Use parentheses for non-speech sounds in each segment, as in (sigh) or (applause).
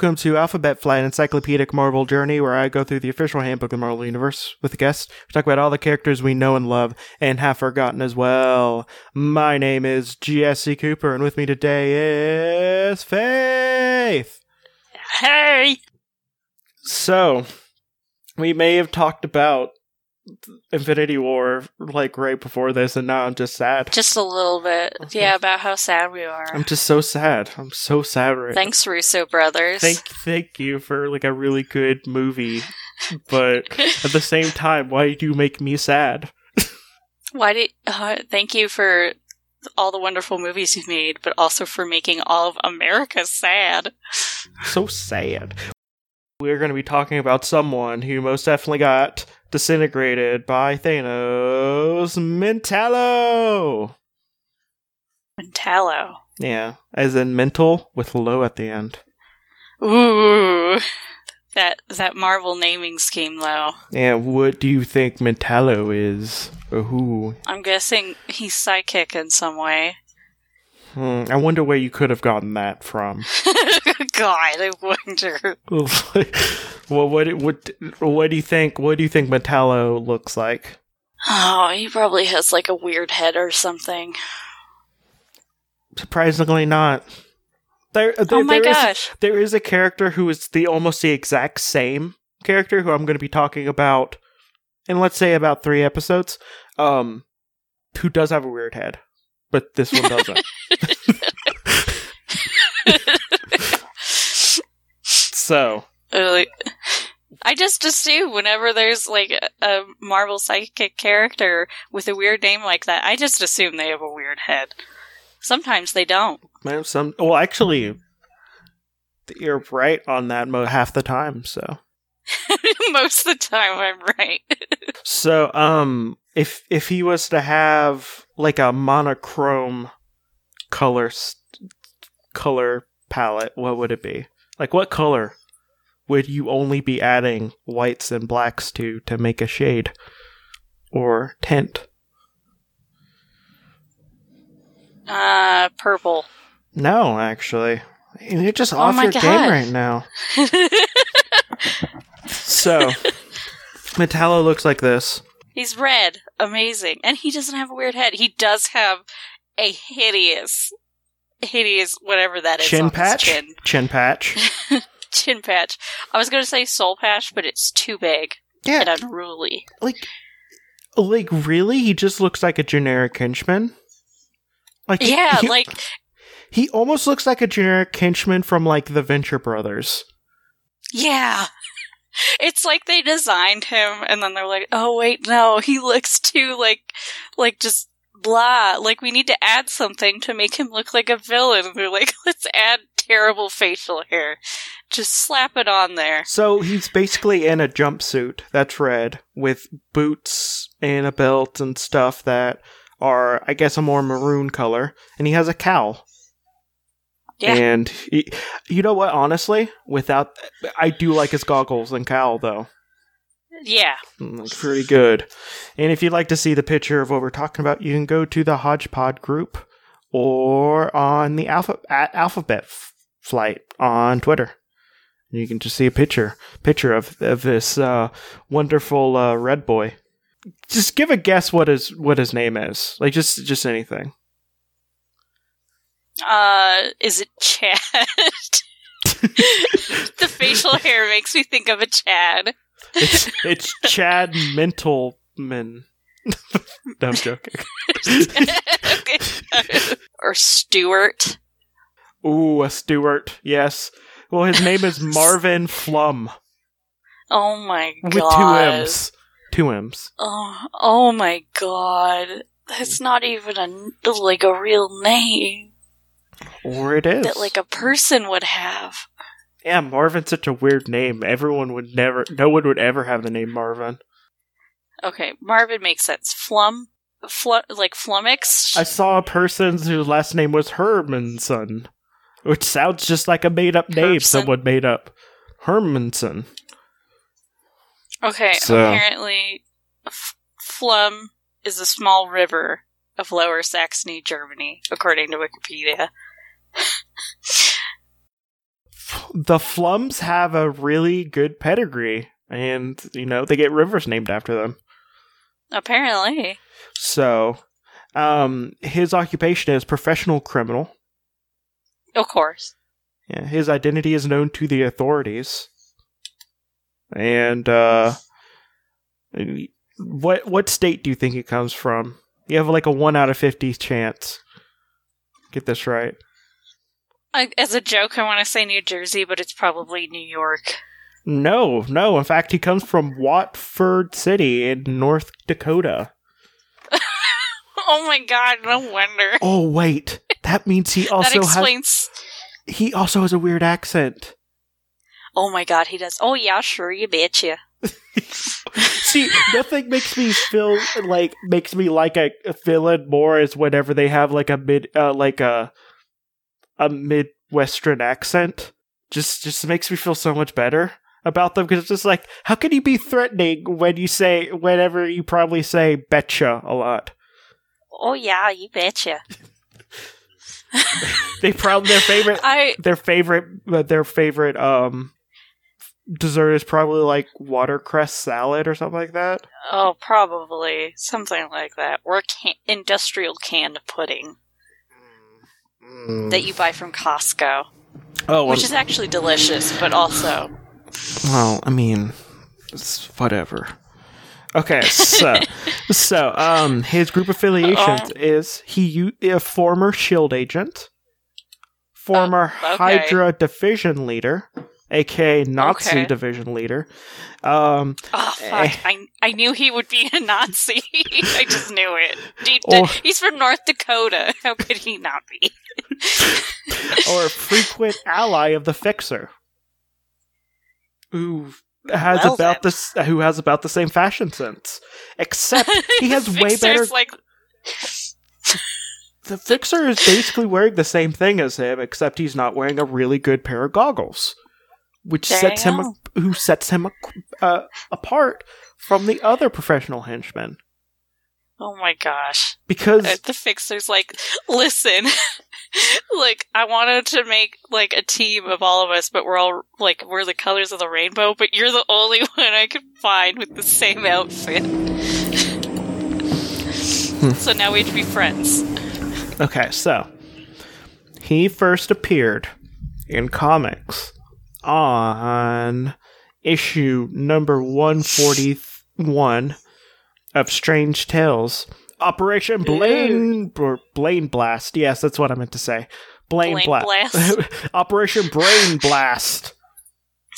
welcome to Alphabet Flight Encyclopedic Marvel Journey, where I go through the official handbook of the Marvel Universe with a guest. We talk about all the characters we know and love and have forgotten as well. My name is Jesse Cooper, and with me today is Faith. Hey! So, we may have talked about Infinity War like right before this, and now I'm just sad. Just a little bit. Yeah, about how sad we are. I'm just so sad. I'm so sad right Thanks, Russo brothers. Thank, thank you for like a really good movie, but (laughs) at the same time, why do you make me sad? Why did? Uh, thank you for all the wonderful movies you've made, but also for making all of America sad. So sad. We're going to be talking about someone who most definitely got disintegrated by Thanos, Mentallo. Mentallo. Yeah, as in mental with low at the end. Ooh, that that Marvel naming scheme, though. Yeah, what do you think Mentallo is? Or who? I'm guessing he's psychic in some way. Hmm, I wonder where you could have gotten that from. (laughs) God, I wonder. (laughs) well, what what what do you think? What do you think Mentallo looks like? Oh, he probably has like a weird head or something. Surprisingly, not. There, there oh my there is- gosh! there is a character who is the almost the exact same character who I'm going to be talking about in let's say about three episodes. Um, who does have a weird head, but this one doesn't. (laughs) so I just assume whenever there's like a, a Marvel psychic character with a weird name like that, I just assume they have a weird head. Sometimes they don't. Some well, actually, you're right on that mo- half the time. So, (laughs) Most of the time, I'm right. so um, if if he was to have like a monochrome color s- color palette, what would it be? Like, what color would you only be adding whites and blacks to to make a shade or tint? Uh, purple. No, actually, you're just Oh off your game right now. (laughs) So, (laughs) Mentallo looks like this. He's red. Amazing. And he doesn't have a weird head. He does have a hideous, hideous, whatever that is. Chin patch? Chin. (laughs) Chin patch. chin patch. I was going to say soul patch, but it's too big Yeah, and unruly. like, like really, he just looks like a generic henchman. Like, Yeah, he, like, he almost looks like a generic henchman from like the Venture Brothers. yeah. It's like they designed him and then they're like, oh wait, no, he looks too like, like just blah. Like we need to add something to make him look like a villain. And they're like, (laughs) let's add terrible facial hair. Just slap it on there. So he's basically in a jumpsuit that's red with boots and a belt and stuff that are, I guess, a more maroon color, and he has a cowl. Yeah. And he, you know what? Honestly, without, I do like his goggles and cowl though. Yeah. Mm, Looks pretty good. And if you'd like to see the picture of what we're talking about, you can go to the Hodgepod group or on the Alpha at Alphabet Flight on Twitter. You can just see a picture picture of of this uh, wonderful uh, red boy. Just give a guess what his what his name is. Like just just anything. Uh, is it Chad? (laughs) the facial hair makes me think of a Chad. It's it's Chad Mentalman. (laughs) no, I'm joking. (laughs) or Stuart. Ooh, a Stewart. Yes. Well, his name is Marvin Flum Oh my god. with two M's. Two M's. Oh, oh my god. That's not even a like a real name Or it is. that like a person would have. yeah, Marvin's such a weird name. Everyone would never. No one would ever have the name Marvin. Okay, Marvin makes sense. Flum, flu- like flummox. I saw a person whose last name was Hermanson, which sounds just like a made-up name Herbson? someone made up. Hermanson. Okay, So- apparently, F- Flum is a small river of Lower Saxony, Germany, according to Wikipedia. The Flums have a really good pedigree, and you know they get rivers named after them. Apparently. So, um, his occupation is professional criminal. Of course. Yeah, his identity is known to the authorities. And uh, what what state do you think it comes from? You have like a one out of fifty chance. Get this right. I, as a joke, I want to say New Jersey, but it's probably New York. No, no. In fact, he comes from Watford City in North Dakota. (laughs) oh my god! No wonder. Oh wait, that means he also that explains. has. He also has a weird accent. Oh my god, he does. Oh yeah, sure, you betcha. (laughs) See, nothing makes me feel like makes me like a, a villain more is whenever they have like a mid, uh, like a a midwestern accent. Just just makes me feel so much better about them because it's just like, how can you be threatening when you say whenever you probably say betcha a lot? Oh yeah, you betcha. (laughs) they probably their favorite (laughs) I their favorite uh, their favorite um dessert is probably like watercress salad or something like that. oh probably something like that, or can- industrial canned pudding that you buy from Costco, oh, which is actually delicious, but also well, I mean, it's whatever. Okay, so (laughs) so um, his group affiliations is he a former Shield agent, former Oh, okay. Hydra division leader, aka Nazi Okay. division leader. Um, oh Eh. fuck, I I knew he would be a Nazi. (laughs) I just knew it. He- Or- he's from North Dakota. (laughs) How could he not be? (laughs) or a frequent ally of the Fixer, who has Well about then. this who has about the same fashion sense, except he has way better. Like The Fixer is basically wearing the same thing as him, except he's not wearing a really good pair of goggles, which There sets him who sets him uh, apart from the other professional henchmen Oh my gosh. because Uh, the fixer's like, listen, (laughs) like, I wanted to make, like, a team of all of us, but we're all, like, we're the colors of the rainbow, but you're the only (laughs) one I could find with the same outfit. so now we have to be friends. Okay, so he first appeared in comics on issue number 141 of Strange Tales. Operation Blaine or Blaine Blast. Yes, that's what I meant to say. Blaine, Blaine Bla- Blast. (laughs) Operation Brain Blast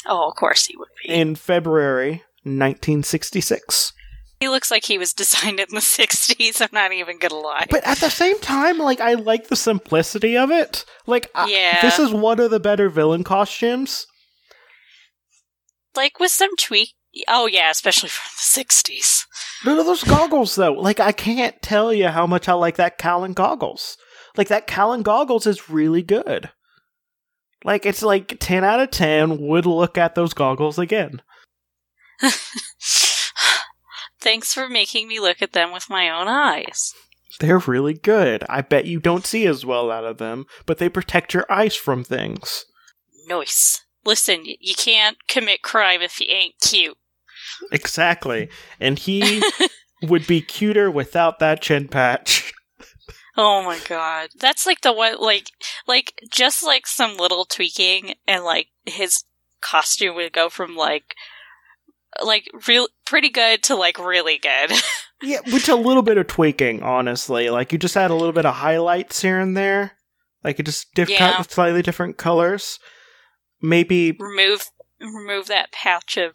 Oh, of course he would be. in February 1966. He looks like he was (laughs) designed in the 60s, I'm not even gonna lie. But at the same time, like I like the simplicity of it. Like, I- Yeah. this is one of the better villain costumes. Like, with some tweak. Oh, yeah, especially from the 60s. Look at those goggles, though. Like, I can't tell you how much I like that Callan goggles. Like, that Callan goggles is really good. Like, it's like 10 out of 10 would look at those goggles again. (laughs) Thanks for making me look at them with my own eyes. They're really good. I bet you don't see as well out of them, but they protect your eyes from things. Nice. Listen, you can't commit crime if you ain't cute. Exactly. And he (laughs) would be cuter without that chin patch. Oh my god. That's like the one, like, like, just like some little tweaking and like his costume would go from like, like real, pretty good to like really good. (laughs) Yeah, which a little bit of tweaking, honestly. Like you just add a little bit of highlights here and there, like it just diff- Yeah. slightly different colors. Maybe, remove, remove that patch of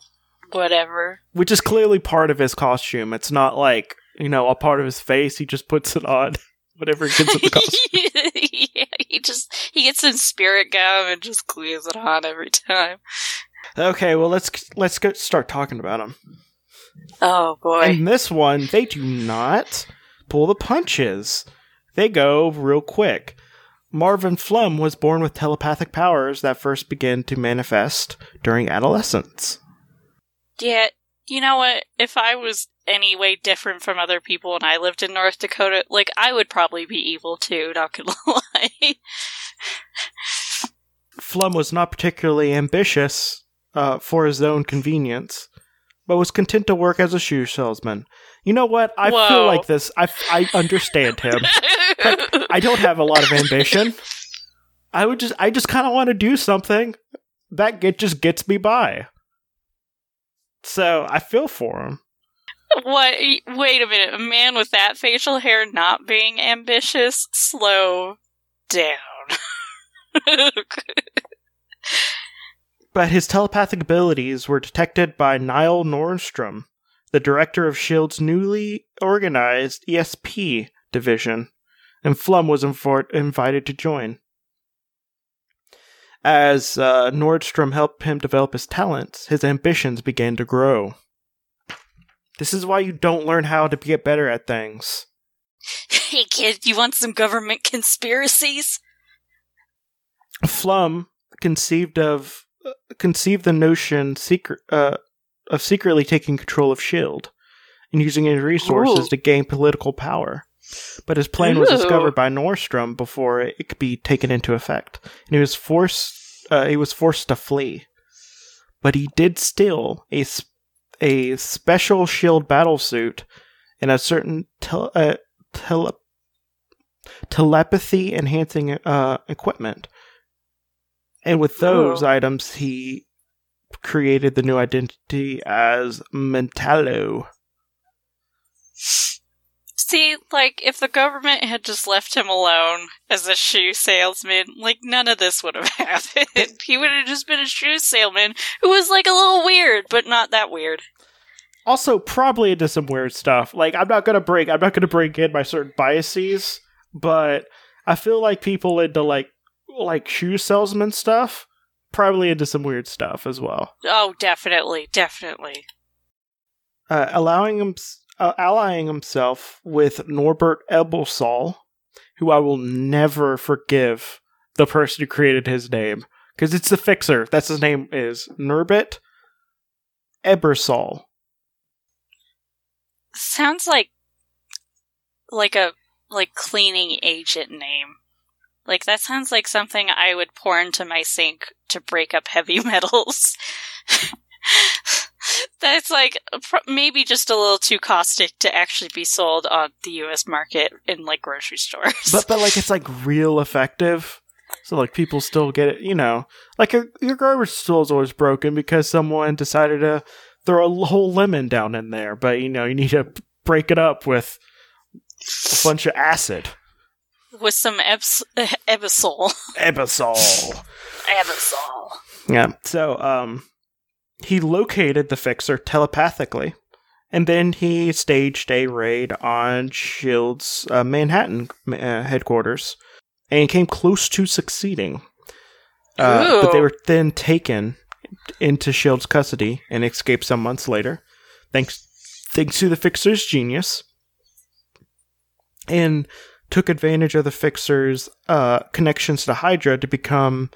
whatever. which is clearly part of his costume. It's not like you know a part of his face. He just puts it on (laughs) whatever gets in the costume. (laughs) yeah, he just, he gets some spirit gum and just glues it on every time. Okay, well let's let's go start talking about him. Oh boy. In this one, they do not pull the punches. They go real quick. Marvin Flum was born with telepathic powers that first began to manifest during adolescence. Yeah, you know what? If I was any way different from other people and I lived in North Dakota, like I would probably be evil too, not gonna (laughs) lie. Flum was not particularly ambitious uh, for his own convenience, but was content to work as a shoe salesman. You know what? I Whoa. feel like this. I, I understand him. (laughs) I don't have a lot of ambition. I would just I just kind of want to do something that get just gets me by. So I feel for him. what? Wait a minute. A man with that facial hair not being ambitious? Slow down. (laughs) But his telepathic abilities were detected by Niall Nordstrom, the director of S.H.I.E.L.D.'s newly organized ESP division, and Flum was infor- invited to join. As uh, Nordstrom helped him develop his talents, his ambitions began to grow. This is why you don't learn how to get better at things. (laughs) hey kid, you want some government conspiracies? Flum conceived of uh, conceived the notion secret uh, of secretly taking control of Shield and using his resources Ooh. to gain political power. But his plan was discovered by Nordstrom before it could be taken into effect, and he was forced. Uh, he was forced to flee. But he did steal a a special Shield battle suit and a certain tel- uh, tele- telepathy enhancing uh, equipment. And with those Oh. items, he created the new identity as Mentallo. See, like, if the government had just left him alone as a shoe salesman, like, none of this would have (laughs) happened. he would have just been a shoe salesman who was, like, a little weird, but not that weird. Also, probably into some weird stuff. Like, I'm not gonna break. I'm not gonna break in my certain biases, but I feel like people into like like shoe salesman stuff probably into some weird stuff as well. Oh, definitely, definitely. uh, allowing him uh, allying himself with Norbert Ebersol, who I will never forgive the person who created his name because it's the fixer. That's his name is Norbert Ebersol. Sounds like, like a, like, cleaning agent name. Like, that sounds like something I would pour into my sink to break up heavy (laughs) metals. (laughs) (laughs) That's like pr- maybe just a little too caustic to actually be sold on the U.S. market in like grocery stores. But but like it's like real effective. So like people still get it, you know. Like your, your garbage still is always broken because someone decided to throw a whole lemon down in there, but you know you need to break it up with a bunch of acid. with some ebs- (laughs) ebisol. Ebisol. Ebisol. Yeah. So, um, he located the fixer telepathically, and then he staged a raid on Shield's uh, Manhattan uh, headquarters, and came close to succeeding. Uh, but they were then taken into Shield's custody and escaped some months later, thanks thanks to the fixer's genius, and took advantage of the fixer's uh, connections to Hydra to become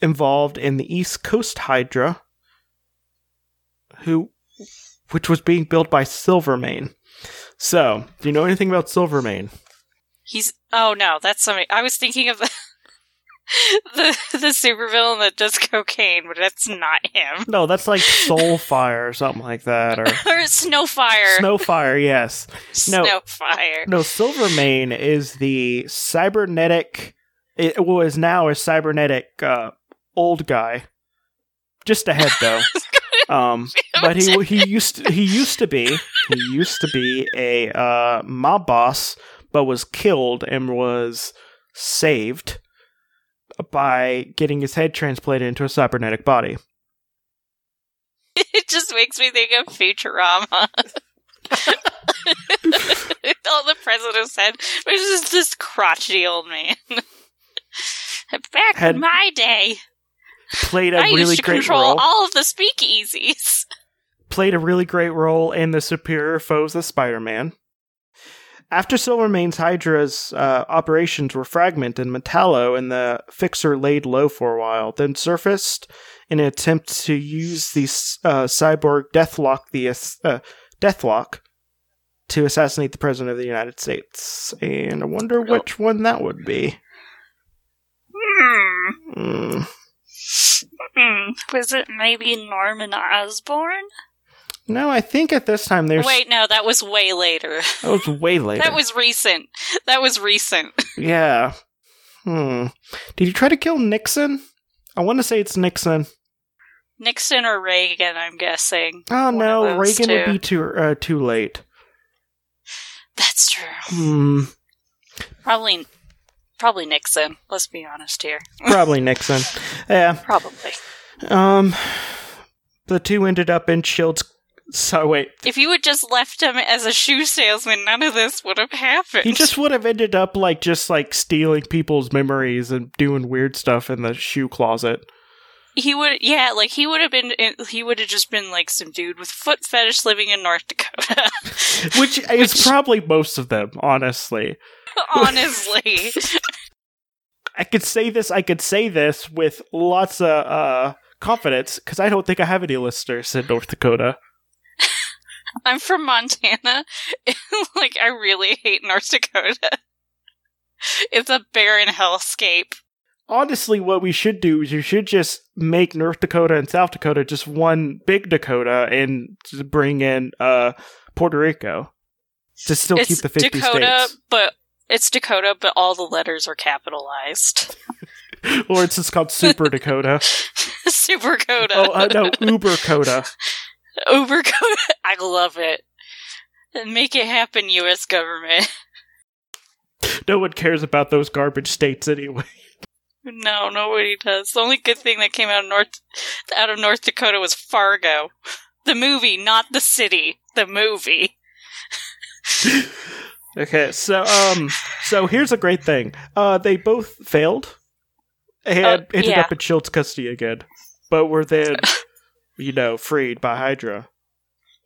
involved in the East Coast Hydra, who, which was being built by Silvermane. So, do you know anything about Silvermane? He's oh no, that's somebody. I was thinking of the (laughs) the, the supervillain that does cocaine, but that's not him. No, that's like Soulfire or something like that, or (laughs) Or Snowfire. Snowfire. Yes. no. Snowfire. No, Silvermane is the cybernetic. It was now a cybernetic uh, old guy. Just a head though. (laughs) Um, (laughs) but he he used to, he used to be he used to be a uh, mob boss, but was killed and was saved by getting his head transplanted into a cybernetic body. It just makes me think of Futurama. (laughs) All the president said was just this crotchety old man. (laughs) Back Had- in my day, Played a I really used to great control role. all of the speakeasies. (laughs) played a really great role in the superior foes of Spider-Man. After Silvermane's Hydra's uh, operations were fragmented, Mentallo and the Fixer laid low for a while, then surfaced in an attempt to use the uh, cyborg Deathlok, the uh, Deathlok, to assassinate the President of the United States. And I wonder Real- which one that would be. Hmm. Mm. Was it maybe Norman Osborn? no, I think at this time there's. Wait, no, that was way later. That was way (laughs) later. That was recent. That was recent. (laughs) Yeah. Hmm. Did you try to kill Nixon? I want to say it's Nixon. Nixon or Reagan, I'm guessing. Oh One no, Reagan would be too uh, too late. That's true. Hmm. Probably, probably Nixon. Let's be honest here. Probably Nixon. (laughs) Yeah. Probably. Um. The two ended up in Shield's. So wait, If you had just left him as a shoe salesman, none of this would have happened. he just would have ended up like just like stealing people's memories and doing weird stuff in the shoe closet. he would, yeah, like he would have been. He would have just been like some dude with foot fetish living in North Dakota. (laughs) Which is probably most of them, honestly. (laughs) Honestly, I could say this. I could say this with lots of uh, confidence because I don't think I have any listeners in North Dakota. (laughs) I'm from Montana. (laughs) like I really hate North Dakota. It's a barren hellscape. Honestly, what we should do is you should just make North Dakota and South Dakota just one big Dakota and just bring in uh, Puerto Rico to still it's keep the fifty Dakota, states. but it's Dakota, but all the letters are capitalized. (laughs) Or it's just called Super Dakota. (laughs) Super Coda. oh uh, no, Uber Coda. (laughs) Uber Coda. I love it. Make it happen, U.S. government. No one cares about those garbage states anyway. No, nobody does. The only good thing that came out of North out of North Dakota was Fargo, the movie, not the city. The movie. Okay, so um, so here's a great thing. Uh, they both failed and Uh, ended yeah. up in Shield's custody again, but were then, (laughs) you know, freed by Hydra,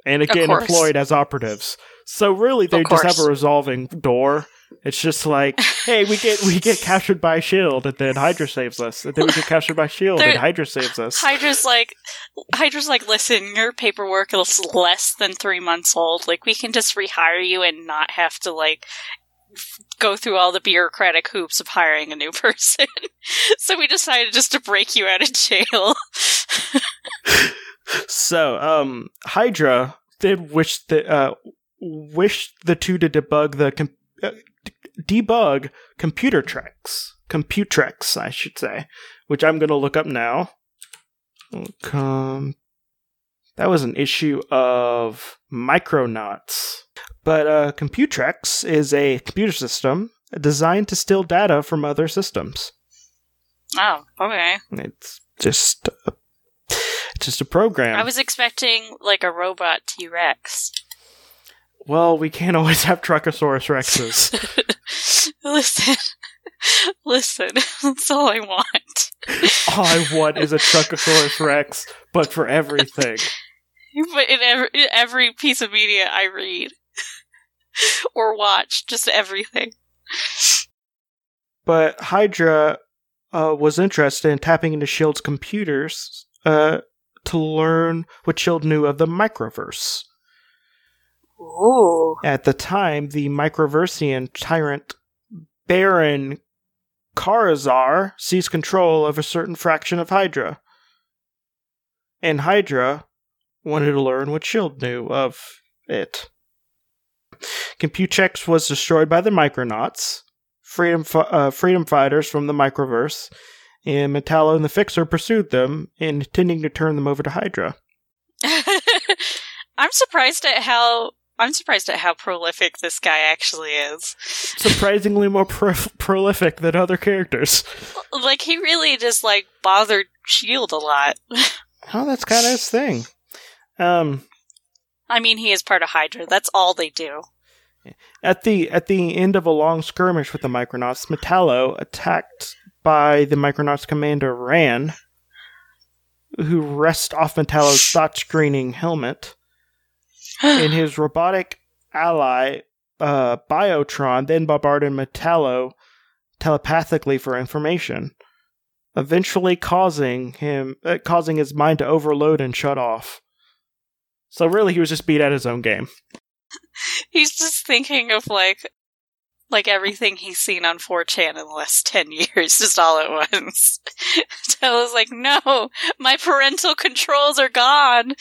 and again employed as operatives. So really, they just have a resolving door. It's just like, hey, we get we get (laughs) captured by Shield, and then Hydra saves us, and then we get captured by Shield, and Hydra saves us. Hydra's like, Hydra's like, listen, your paperwork is less than three months old. Like, we can just rehire you and not have to like go through all the bureaucratic hoops of hiring a new (laughs) person. so we decided just to break you out of jail. So, um, Hydra did wish the uh, wish the two to debug the com- uh, debug computer tricks, computrex, I should say, which I'm going to look up now. Um, that was an issue of Micronauts, but uh, Computrex is a computer system designed to steal data from other systems. oh, okay. It's just a, just a program. I was expecting like a robot T Rex. Well, we can't always have Truckosaurus Rexes. (laughs) (laughs) listen, listen. (laughs) That's all I want. All I want is a (laughs) Truckosaurus Rex, but for everything. But in every, in every piece of media I read or watch, just everything. But Hydra uh, was interested in tapping into S.H.I.E.L.D.'s computers uh, to learn what S.H.I.E.L.D. knew of the microverse. Ooh. At the time, the microversian tyrant Baron Karza seized control of a certain fraction of Hydra. And Hydra wanted to learn what S.H.I.E.L.D. knew of it. Computrex was destroyed by the Micronauts, freedom, uh, freedom fighters from the microverse, and Mentallo and the Fixer pursued them, intending to turn them over to Hydra. (laughs) I'm surprised at how I'm surprised at how prolific this guy actually is. Surprisingly more pro- prolific than other characters. Like he really just like bothered Shield a lot. Oh, that's kind of his thing. Um, I mean, he is part of Hydra. That's all they do. at the at the end of a long skirmish with the Micronauts, Mentallo, attacked by the Micronauts commander Rann, who wrests off Mentallo's thought screening helmet, and his robotic ally uh, Biotron then bombarded Mentallo telepathically for information, eventually causing him uh, causing his mind to overload and shut off. So really, he was just beat at his own game. (laughs) He's just thinking of like like everything he's seen on 4chan in the last (laughs) 10 years just all at once. (laughs) Mentallo's like, no, my parental controls are gone.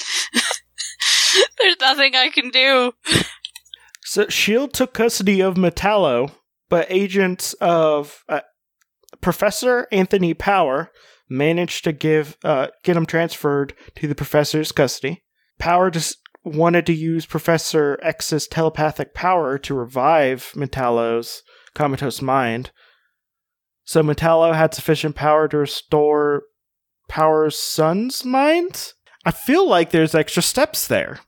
(laughs) There's nothing I can do. So Shield took custody of Mentallo, but agents of uh, Professor Anthony Power managed to give uh, get him transferred to the professor's custody. Power just wanted to use Professor X's telepathic power to revive Mentallo's comatose mind. So Mentallo had sufficient power to restore Power's son's mind. I feel like there's extra steps there.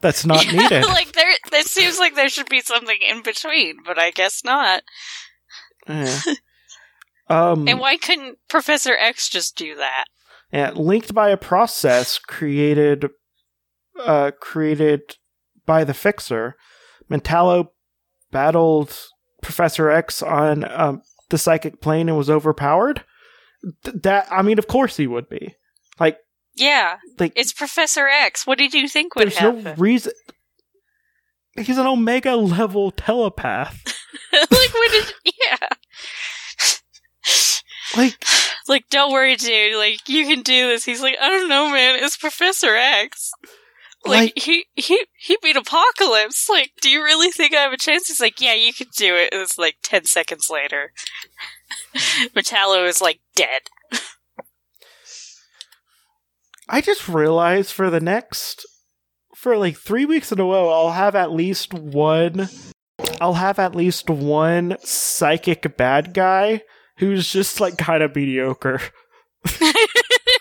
That's not needed. (laughs) Yeah, needed. like there, it seems like there should be something in between, but I guess not. Yeah. Um, And why couldn't Professor X just do that? Yeah, linked by a process created uh, created by the Fixer, Mentallo battled Professor X on um, the psychic plane and was overpowered. Th- that I mean, of course he would be. Yeah, like it's Professor X. What did you think would there's happen? no reason. He's an Omega level telepath. (laughs) like what did? Yeah. Like, (sighs) like, don't worry, dude. Like, you can do this. He's like, I don't know, man. It's Professor X. Like, like he he he beat Apocalypse. Like, do you really think I have a chance? He's like, yeah, you can do it. And it's like ten seconds later, (laughs) Mentallo is like dead. (laughs) I just realized for the next for like three weeks in a row, I'll have at least one. I'll have at least one psychic bad guy who's just like kind of mediocre, (laughs) (laughs)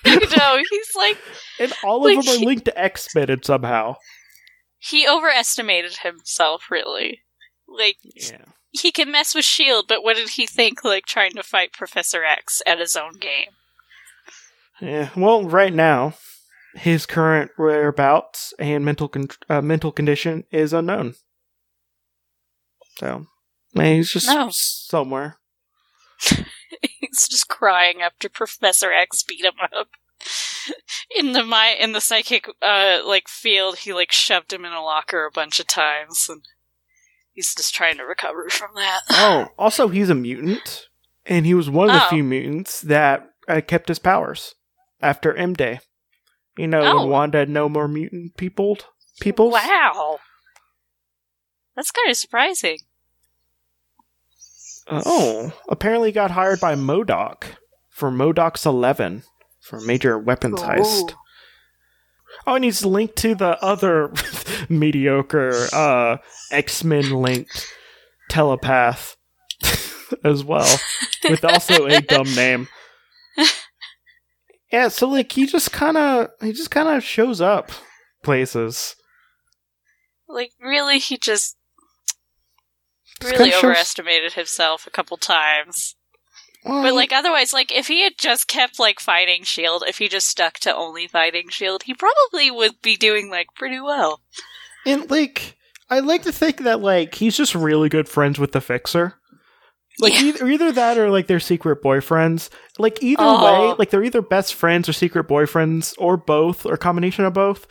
no, he's like and all Like, of them are he- linked to X Men somehow. he overestimated himself. Really, like Yeah, he can mess with Shield, but what did he think? Like trying to fight Professor X at his own game. Yeah. Well, right now, his current whereabouts and mental con- uh, mental condition is unknown. So, he's just No. somewhere. (laughs) He's just crying after Professor X beat him up. In the my in the psychic uh like field, he like shoved him in a locker a bunch of times, and he's just trying to recover from that. Oh, (laughs) also, he's a mutant, and he was one of the Oh. few mutants that uh, kept his powers after M Day. You know, Oh. when Wanda no more mutant people. Peoples. Wow, that's kind of surprising. Oh, apparently got hired by MODOK for MODOK's Eleven for a major weapons heist. Oh, and he's linked to the other (laughs) mediocre uh, X Men linked telepath (laughs) as well, with also a dumb name. Yeah, so like he just kind of he just kind of shows up places. Like really, he just Just really shows- overestimated himself a couple times. Well, But like otherwise, like if he had just kept like fighting Shield, if he just stuck to only fighting Shield, he probably would be doing like pretty well. And like, I like to think that like he's just really good friends with the Fixer. Like Yeah. either, either that or like they're secret boyfriends. Like either Oh. way, like they're either best friends or secret boyfriends or both or combination of both.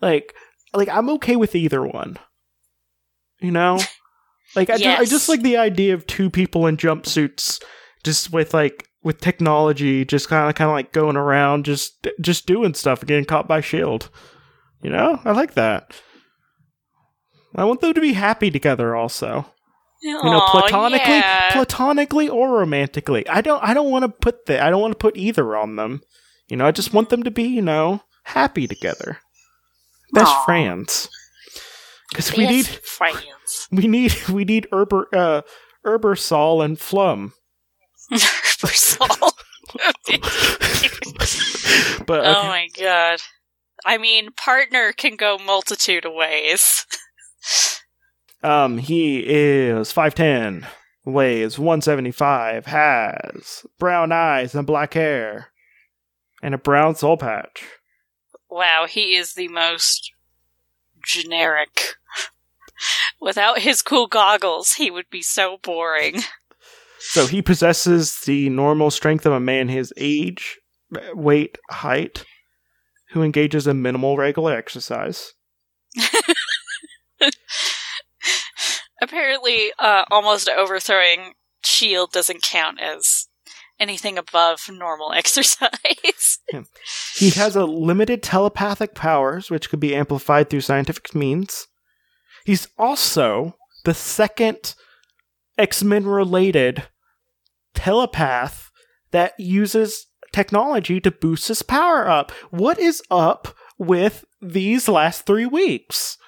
Like like I'm okay with either one. You know? (laughs) Like I, ju- I just like the idea of two people in jumpsuits just with like with technology just kind of kind of like going around just just doing stuff and getting caught by shield. You know? I like that. I want them to be happy together also. You know, platonically, yeah. platonically or romantically. I don't I don't want to put the I don't want to put either on them. You know, I just want them to be, you know, happy together. Best Aw. friends. Cuz we need friends. (laughs) we need we need Herber uh Herbersol and Flum. (laughs) Saul. (laughs) but Oh my god. I mean, partner can go multitude of ways. Um he is 5'10, weighs 175, has brown eyes and black hair and a brown soul patch. Wow, he is the most generic. (laughs) Without his cool goggles, he would be so boring. (laughs) So he possesses the normal strength of a man his age, weight, height, who engages in minimal regular exercise. (laughs) apparently, uh, almost overthrowing Shield doesn't count as anything above normal (laughs) exercise. He has a limited telepathic powers, which could be amplified through scientific means. He's also the second X Men related telepath that uses technology to boost his power up. What is up with these last three weeks?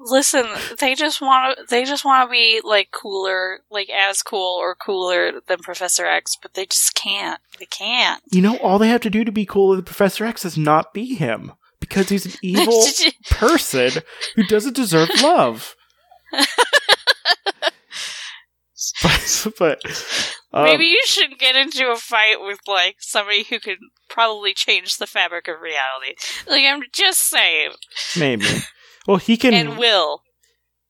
Listen, they just want to. They just want to be like cooler, like as cool or cooler than Professor X, but they just can't. They can't. You know, all they have to do to be cool with Professor X is not be him. Because he's an (laughs) evil (laughs) person who doesn't deserve love. (laughs) but, but um, maybe you shouldn't get into a fight with like somebody who could probably change the fabric of reality. Like I'm just saying. Maybe. Well, he can and will.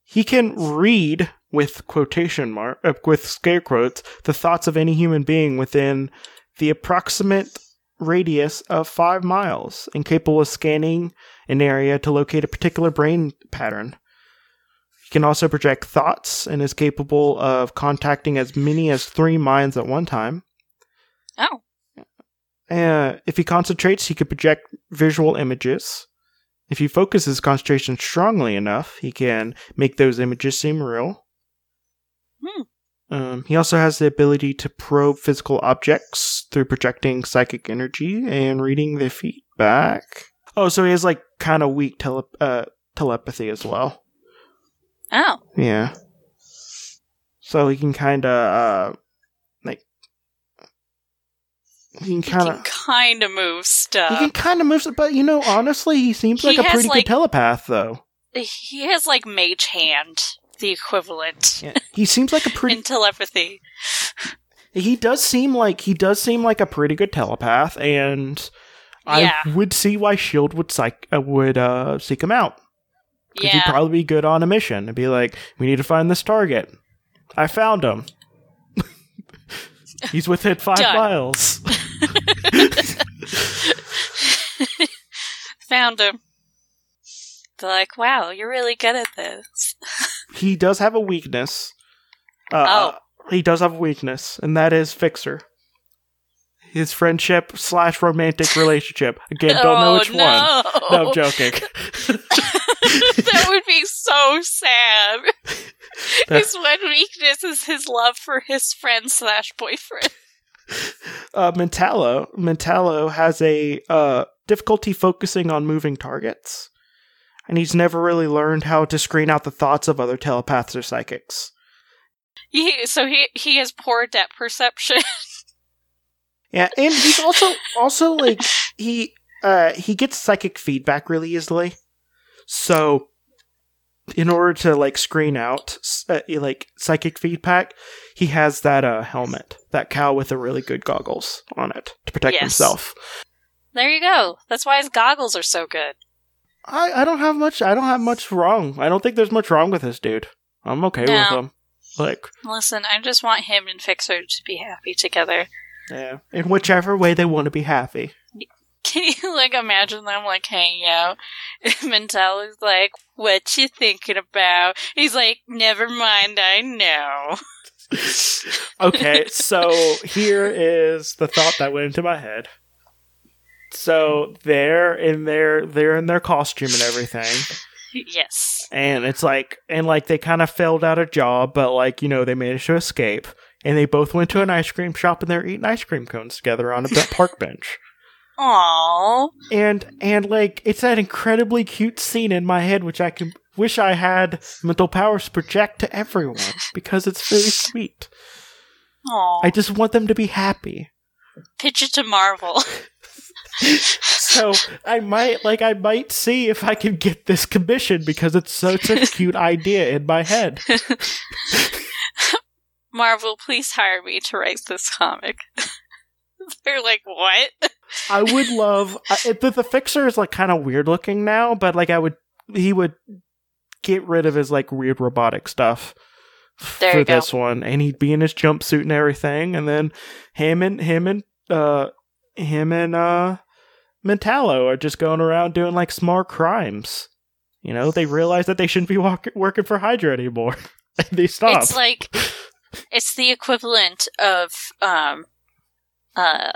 He can read with quotation mark uh, with scare quotes the thoughts of any human being within the approximate radius of five miles, and capable of scanning an area to locate a particular brain pattern. He can also project thoughts and is capable of contacting as many as three minds at one time. Oh. Uh, if he concentrates, he could project visual images. If he focuses concentration strongly enough, he can make those images seem real. Hmm. Um, he also has the ability to probe physical objects through projecting psychic energy and reading the feedback. Oh, so he has like kind of weak tele- uh, telepathy as well. Oh. Yeah. So he can kind of uh, he can kind of kind of move stuff. he can kind of move, it, but you know, honestly, he seems He like a pretty like- good telepath, though. He has like mage hand, the equivalent Yeah. He seems like a pretty. in telepathy. he does seem like he does seem like a pretty good telepath, and Yeah. I would see why Shield would psych uh, would uh, seek him out. Yeah. he'd probably be good on a mission and be like, "We need to find this target. I found him. (laughs) He's within five miles." (laughs) (laughs) Found him. They're like, wow, you're really good at this. (laughs) he does have a weakness. Uh, Oh. he does have a weakness, and that is Fixer. His friendship slash romantic relationship. Again, don't know oh, which one. no. No, I'm joking. (laughs) that would be so sad. His one weakness is his love for his friend slash boyfriend. Uh, Mentallo, Mentallo has a uh, difficulty focusing on moving targets, and he's never really learned how to screen out the thoughts of other telepaths or psychics. He, so he he has poor depth perception. (laughs) Yeah, and he's also also like he uh he gets psychic feedback really easily. So in order to like screen out uh, like psychic feedback, he has that uh helmet, that cow with the really good goggles on it to protect Yes. himself. there you go. That's why his goggles are so good. I I don't have much I don't have much wrong. I don't think there's much wrong with this dude. I'm okay with him. Like Listen, I just want him and Fixer to be happy together. yeah, in whichever way they want to be happy. Can you like imagine them like hanging out? Mental is like, "What you thinking about?" He's like, "Never mind, I know." (laughs) okay, so here is the thought that went into my head. So they're in their they're in their costume and everything. yes. And it's like and like they kind of failed out a job, but like, you know, they managed to escape. And they both went to an ice cream shop and they're eating ice cream cones together on a park bench. Aww. And and like it's that incredibly cute scene in my head which I can wish I had mental powers to project to everyone (laughs) because it's very sweet. Aww. I just want them to be happy. Pitch it to Marvel. (laughs) (laughs) so I might like I might see if I can get this commission because it's such a cute idea in my head. Marvel, please hire me to write this comic. They're like, what? I would love I, the, the fixer is like kind of weird looking now, but like I would he would get rid of his like weird robotic stuff There for this one, and he'd be in his jumpsuit and everything, and then him and him and uh him and uh Mentallo are just going around doing like smart crimes. You know, they realize that they shouldn't be walk- working for Hydra anymore. and (laughs) they stop. It's like it's the equivalent of um uh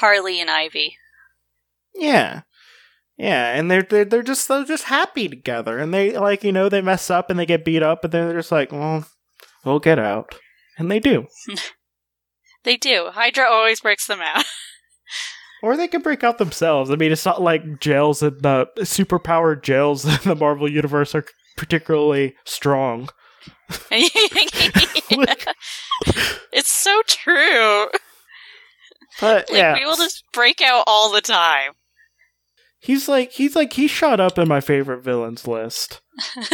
Harley and Ivy. Yeah. Yeah, and they're, they're they're just they're just happy together, and they like you know they mess up and they get beat up, but then they're just like, well, we'll get out, and they do, (laughs) They do. Hydra always breaks them out. (laughs) or they can break out themselves. I mean, it's not like jails and the superpowered jails (laughs) in the Marvel universe are particularly strong. it's so true. But Like yeah, people just break out all the time. he's like he's like he shot up in my favorite villains list. (laughs)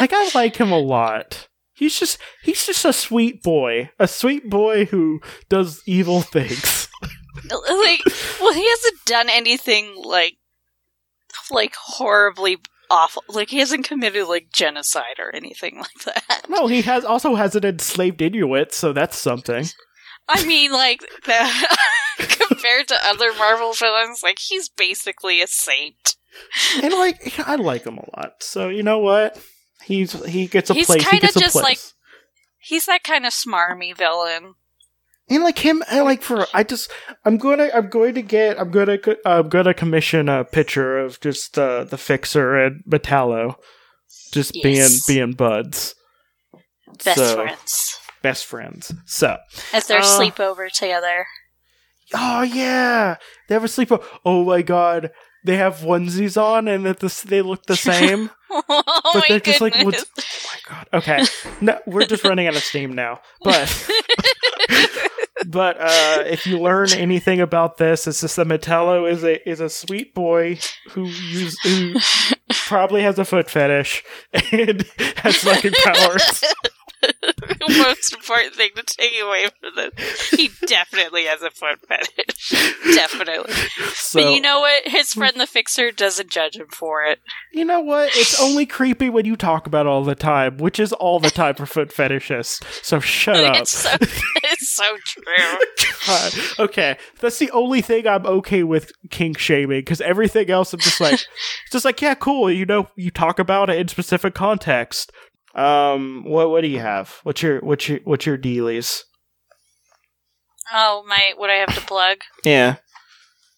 like I like him a lot. He's just he's just a sweet boy, a sweet boy who does evil things. (laughs) like well he hasn't done anything like like horribly awful like he hasn't committed like genocide or anything (laughs) like that no, he has also has an enslaved Inuit, so that's something. I mean like the, (laughs) compared to other marvel villains like he's basically a saint And like I like him a lot. So you know what? He's he gets a He's place. He kinda gets a just place. like- he's that kind of smarmy villain and like him, I like for I just I'm gonna I'm going to get I'm gonna I'm gonna commission a picture of just uh, the fixer and Mentallo, just Yes. being being buds, best So- friends best friends. So as their Uh, sleepover together. Oh yeah, they have a sleepover. Oh my god, they have onesies on and that this they look the (laughs) same. oh but my they're just like oh my god. Okay. No we're just running out of steam now. But (laughs) but uh if you learn anything about this it's just that Mentallo is a is a sweet boy who use who (laughs) probably has a foot fetish and has fucking powers the most important thing to take away from this. He definitely has a foot fetish. definitely. so but you know what? His friend the fixer doesn't judge him for it. you know what it's (laughs) only creepy when you talk about it all the time which is all the time for foot fetishists so shut up It's so (laughs) it's so true. God. Okay, that's the only thing I'm okay with kink shaming because everything else I'm just like, it's (laughs) just like, yeah, cool. You know, you talk about it in specific context. Um, what what do you have? What's your what's your what's your dealies? Oh my what I have to plug. (laughs) Yeah,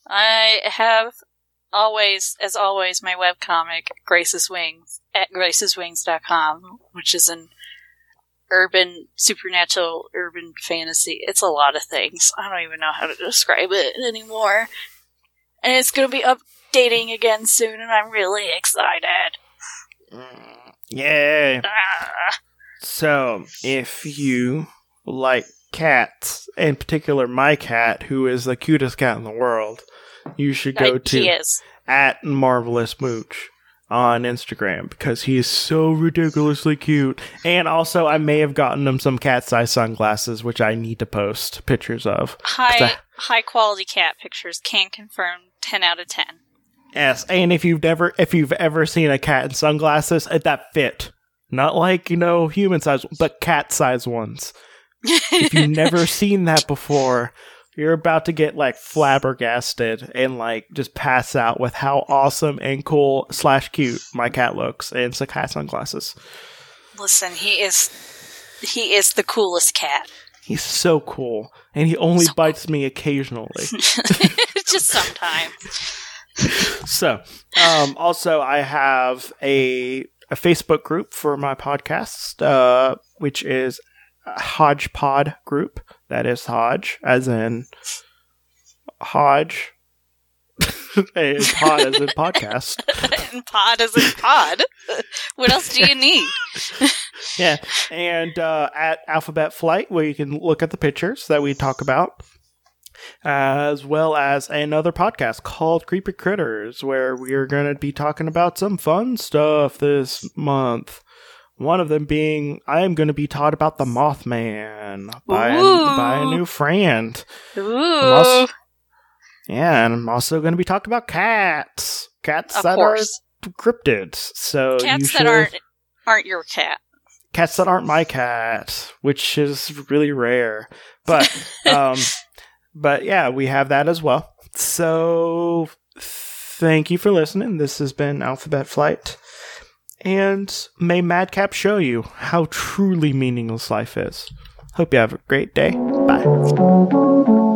I have always as always my webcomic Grace's Wings at graceswings.com, which is an urban supernatural urban fantasy. It's a lot of things. I don't even know how to describe it anymore. And it's going to be updating again soon and I'm really excited. Yeah. Ah. So if you like cats, in particular my cat, who is the cutest cat in the world, you should go I- to at marvelous mooch on Instagram because he is so ridiculously cute. And also, I may have gotten him some cat size sunglasses, which I need to post pictures of. High that- high quality cat pictures can confirm 10 out of 10. Yes, and if you've never if you've ever seen a cat in sunglasses, uh, that fit. Not like, you know, human size, but cat size ones. If you've (laughs) never seen that before, you're about to get like flabbergasted and like just pass out with how awesome and cool slash cute my cat looks in cat sunglasses. Listen, he is he is the coolest cat. He's so cool, and he only So bites me occasionally. (laughs) Just sometimes. So, um, also, I have a a Facebook group for my podcast, uh, which is Hodgepod group. That is Hodge, as in Hodge, (laughs) and pod as in (laughs) podcast. and pod as in pod. what else do you need? Yeah, and uh, at Alphabet Flight, where you can look at the pictures that we talk about, as well as another podcast called Creepy Critters, where we are going to be talking about some fun stuff this month. One of them being, I am going to be taught about the Mothman by a, by a new friend. Ooh. also- Yeah, and I'm also going to be talking about cats. Cats Of that course. are cryptids. So Cats should that aren't aren't your cat. cats that aren't my cat, which is really rare. But (laughs) um but yeah, we have that as well. So thank you for listening. This has been Alphabet Flight. and may Madcap show you how truly meaningless life is. Hope you have a great day. Bye.